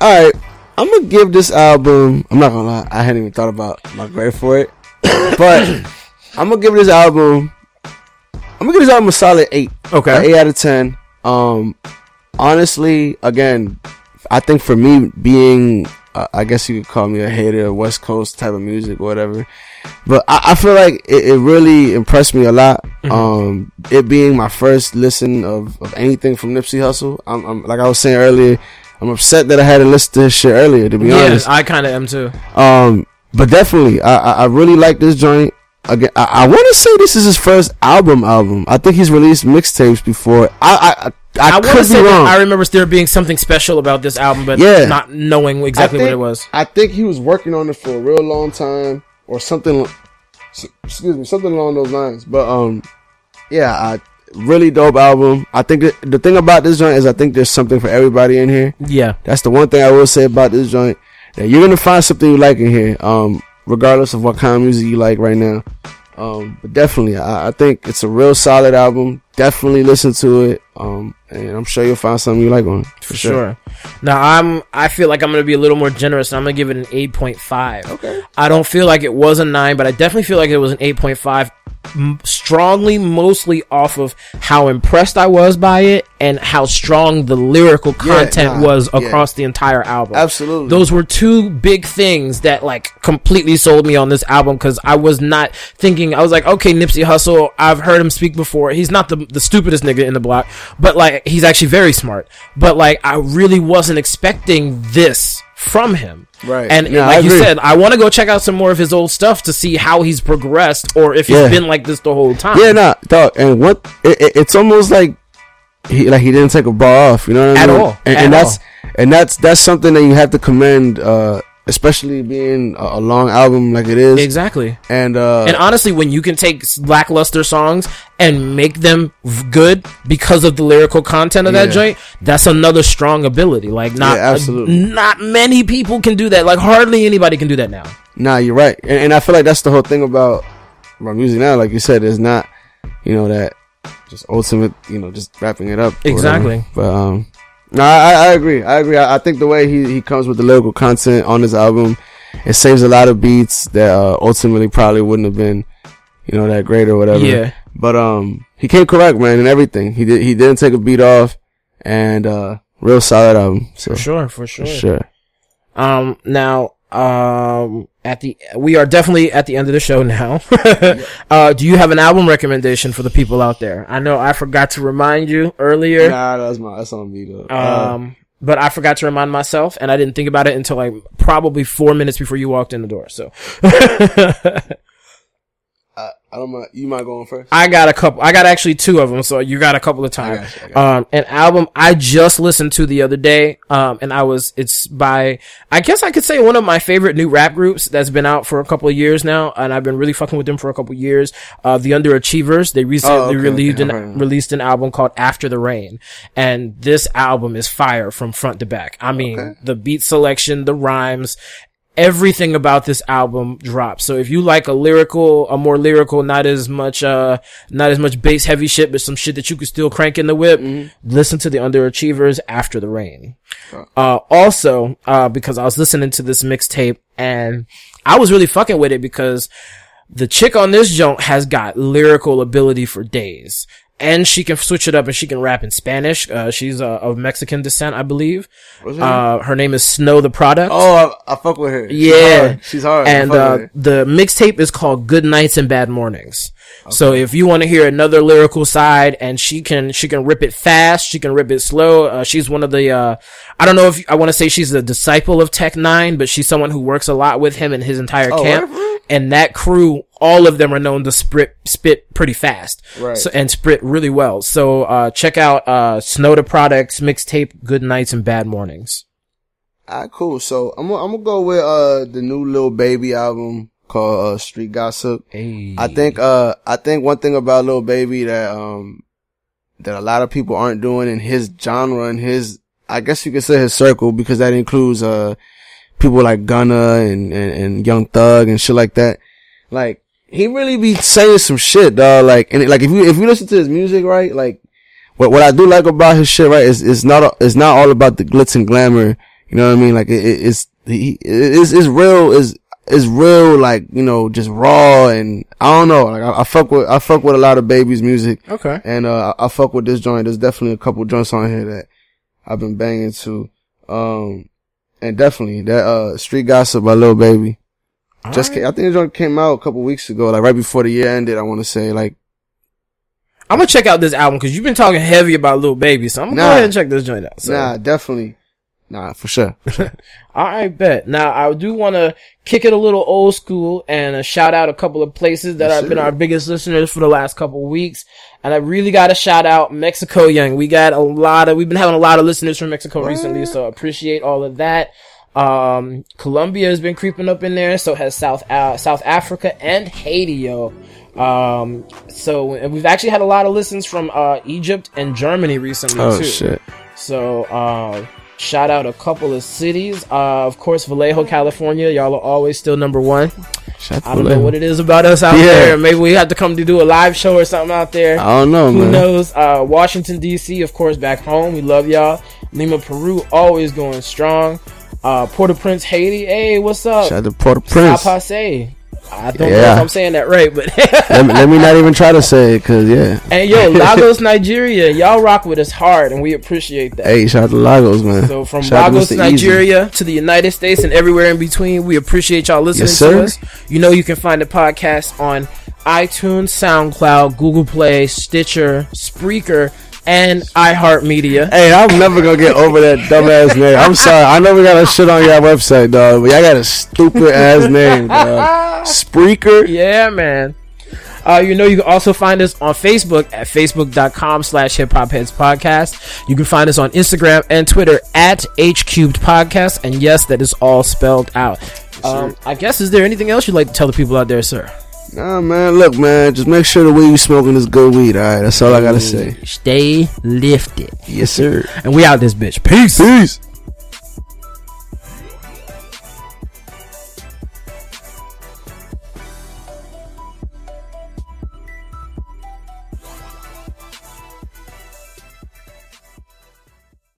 All right, I'm gonna give this album. I'm not gonna lie, I hadn't even thought about my grade for it, but I'm gonna give this album. I'm gonna give this album a solid eight. Okay. An eight out of ten. Um, honestly, again, I think for me being, uh, I guess you could call me a hater of West Coast type of music or whatever, but I, I feel like it, it really impressed me a lot. Um, it being my first listen of, of anything from Nipsey Hussle. I'm, I'm like I was saying earlier, I'm upset that I had to listen to his shit earlier. To be Yeah, honest, I kind of am too. um, but definitely, I, I, I really like this joint. Again, I, I want to say this is his first album. Album. I think he's released mixtapes before. I I I, I, I want to could say be wrong. I remember there being something special about this album, but Yeah. not knowing exactly I what it was. I think he was working on it for a real long time, or something. Excuse me, something along those lines. But um, yeah, I, really dope album. I think that the thing about this joint is I think there's something for everybody in here. Yeah. That's the one thing I will say about this joint. That you're gonna find something you like in here, um, regardless of what kind of music you like right now. Um, but definitely, I, I think it's a real solid album. Definitely listen to it. Um, and I'm sure you'll find something you like on it for, For sure. Now I'm I feel like I'm gonna be a little more generous and I'm gonna give it an eight point five. Okay. I don't feel like it was a nine, but I definitely feel like it was an eight point five. M- strongly, mostly off of how impressed I was by it and how strong the lyrical Yeah, content nah, was yeah. across the entire album. Absolutely. Those were two big things that like completely sold me on this album because I was not thinking, I was like, okay, Nipsey Hussle, I've heard him speak before. He's not the, the stupidest nigga in the block, but like, he's actually very smart. But like, I really wasn't expecting this from him. Right. And Yeah, like you said, I want to go check out some more of his old stuff to see how he's progressed or if he's Yeah. been like this the whole time. Yeah, nah, dog. And what it, it, it's almost like he like he didn't take a bar off. You know what I At mean? all. And, At and that's and that's that's something that you have to commend uh especially being a, a long album like it is. Exactly. And uh, And honestly, when you can take lackluster songs and make them v- good because of the lyrical content of that joint, that's another strong ability. Like not, Yeah, absolutely. not many people can do that. Like hardly anybody can do that now. Nah, you're right, and, and I feel like that's the whole thing about about music now. Like you said, it's not, you know, that just ultimate, you know, just wrapping it up. Exactly. But um, no, I, I agree. I agree. I, I think the way he he comes with the lyrical content on his album, it saves a lot of beats that uh, ultimately probably wouldn't have been, you know, that great or whatever. Yeah. But um, he came correct, man, and everything. He did. He didn't take a beat off, and uh, real solid album. So For sure, for sure. for sure. Um, now, um, at the, we are definitely at the end of the show now. uh, do you have an album recommendation for the people out there? I know I forgot to remind you earlier. Nah, that's my that's on me though. Um, but I forgot to remind myself and I didn't think about it until like probably four minutes before you walked in the door. So I, don't mind. You might go on first. I got a couple, I got actually two of them. So you got a couple of time. got you, I Um, an album I just listened to the other day. Um, and I was, it's by, I guess I could say one of my favorite new rap groups that's been out for a couple of years now. And I've been really fucking with them for a couple of years. Uh, the Underachievers. They recently Oh, okay, released okay, an, I've heard of them. released an album called After the Rain. And this album is fire from front to back. I mean, Okay. the beat selection, the rhymes, everything about this album drops. So if you like a lyrical, a more lyrical, not as much, uh, not as much bass heavy shit, but some shit that you could still crank in the whip, listen to the Underachievers after the rain. Uh, also, uh, because I was listening to this mixtape and I was really fucking with it because the chick on this joint has got lyrical ability for days. And she can switch it up and she can rap in Spanish. Uh, she's uh, of Mexican descent, I believe. What's her Uh, her name is Snow the Product. Oh, I, I fuck with her. She's Yeah. hard. she's hard. And uh, the mixtape is called Good Nights and Bad Mornings. So if you want to hear another lyrical side, and she can she can rip it fast, she can rip it slow. Uh, she's one of the uh, I don't know if I want to say she's a disciple of Tech N9ne, but she's someone who works a lot with him and his entire Oh, camp. word? And that crew, all of them are known to spit spit pretty fast, Right. So, and spit really well. So uh, check out uh, Snow the Products mixtape Good Nights and Bad Mornings. Alright, cool. So I'm I'm gonna go with uh the new Lil Baby album called uh, Street Gossip. Hey. I think uh I think one thing about Lil Baby that um that a lot of people aren't doing in his genre and his I guess you could say his circle because that includes uh people like Gunna and, and, and Young Thug and shit like that. Like he really be saying some shit, dog. Like and like if you if you listen to his music, right, like what what I do like about his shit, right, is it's not it's not all about the glitz and glamour. You know what I mean? Like it, it- it's he it's it's real is is real like you know just raw and I don't know like I, I fuck with I fuck with a lot of baby's music okay. and uh I, I fuck with this joint. There's definitely a couple joints on here that I've been banging to, um and definitely that uh Street Gossip by Lil Baby just came, I think the joint came out a couple weeks ago like right before the year ended. I want to say like I'm gonna check out this album because you've been talking heavy about Lil Baby, so I'm gonna Nah. go ahead and check this joint out. So. nah definitely nah for sure. All right, bet. Now I do want to kick it a little old school and uh, shout out a couple of places that have been our biggest listeners for the last couple of weeks. And I really got to shout out Mexico Young. We got a lot of, we've been having a lot of listeners from Mexico recently, so appreciate all of that. Um, Colombia has been creeping up in there, so has South, uh, South Africa and Haiti, yo. Um, so we've actually had a lot of listens from, uh, Egypt and Germany recently oh too. shit. So, uh, shout out a couple of cities. Uh, of course, Vallejo, California. Y'all are always still number one. Shout I don't know what it is about us out Yeah. there. Maybe we have to come to do a live show or something out there. I don't know, Who man. knows? Uh, Washington D.C. of course back home. We love y'all. Lima, Peru, always going strong. Uh, Port-au-Prince, Haiti. Hey, what's up? Shout out to Port-au-Prince. Passe. I don't know if I'm saying that right, but let, me, let me not even try to say it, cause yeah. and yo, Lagos, Nigeria, y'all rock with us hard, and we appreciate that. Hey, shout out to Lagos, man. So from Shout out to Lagos, Easy. Nigeria to the United States and everywhere in between, we appreciate y'all listening Yes, to us. You know you can find the podcast on iTunes, SoundCloud, Google Play, Stitcher, Spreaker, and iHeartMedia. Hey, I'm never gonna get over that dumbass name. I'm sorry. I know we got a shit on your website, dog, but y'all got a stupid ass name, dog. Spreaker. Yeah, man. Uh, you know, you can also find us on Facebook at facebook.com slash hip hop heads podcast. You can find us on Instagram and Twitter at H cubed podcast. And yes, that is all spelled out. Um, I guess, is there anything else you'd like to tell the people out there, sir? Nah, man. Look, man. Just make sure the weed you smoking is good weed. All right. That's all I gotta say. Stay lifted. Yes, sir. And we out this bitch. Peace. Peace.